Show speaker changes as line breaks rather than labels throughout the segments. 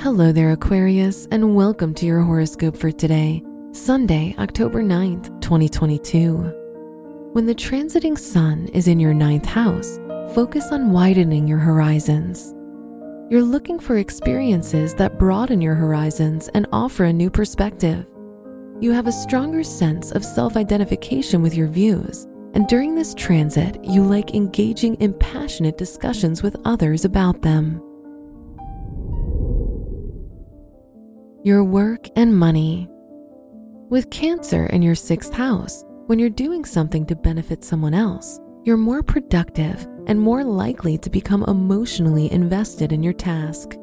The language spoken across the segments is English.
Hello there, Aquarius, and welcome to your horoscope for today, Sunday, October 9th, 2022. When the transiting sun is in your ninth house, focus on widening your horizons. You're looking for experiences that broaden your horizons and offer a new perspective. You have a stronger sense of self identification with your views, and during this transit, you like engaging in passionate discussions with others about them. Your work and money. With Cancer in your sixth house, when you're doing something to benefit someone else, you're more productive and more likely to become emotionally invested in your task.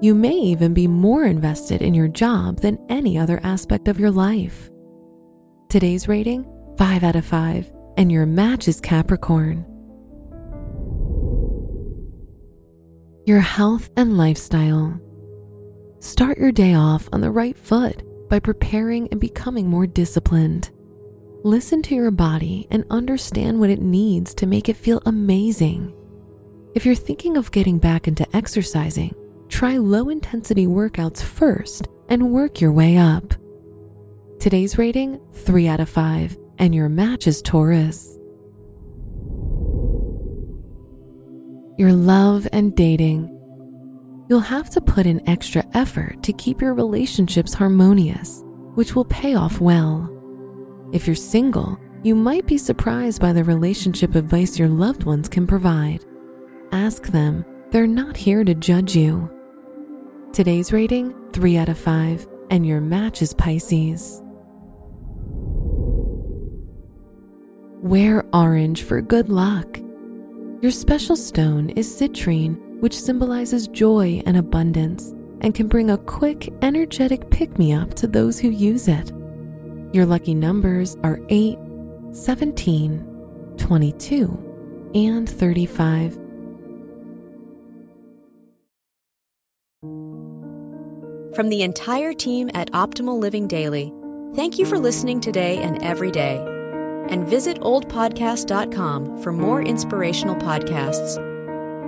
You may even be more invested in your job than any other aspect of your life. Today's rating 5 out of 5, and your match is Capricorn. Your health and lifestyle. Start your day off on the right foot by preparing and becoming more disciplined. Listen to your body and understand what it needs to make it feel amazing. If you're thinking of getting back into exercising, try low intensity workouts first and work your way up. Today's rating 3 out of 5, and your match is Taurus. Your love and dating. You'll have to put in extra effort to keep your relationships harmonious, which will pay off well. If you're single, you might be surprised by the relationship advice your loved ones can provide. Ask them, they're not here to judge you. Today's rating 3 out of 5, and your match is Pisces. Wear orange for good luck. Your special stone is citrine which symbolizes joy and abundance and can bring a quick, energetic pick me up to those who use it. Your lucky numbers are 8, 17, 22, and 35.
From the entire team at Optimal Living Daily, thank you for listening today and every day. And visit oldpodcast.com for more inspirational podcasts.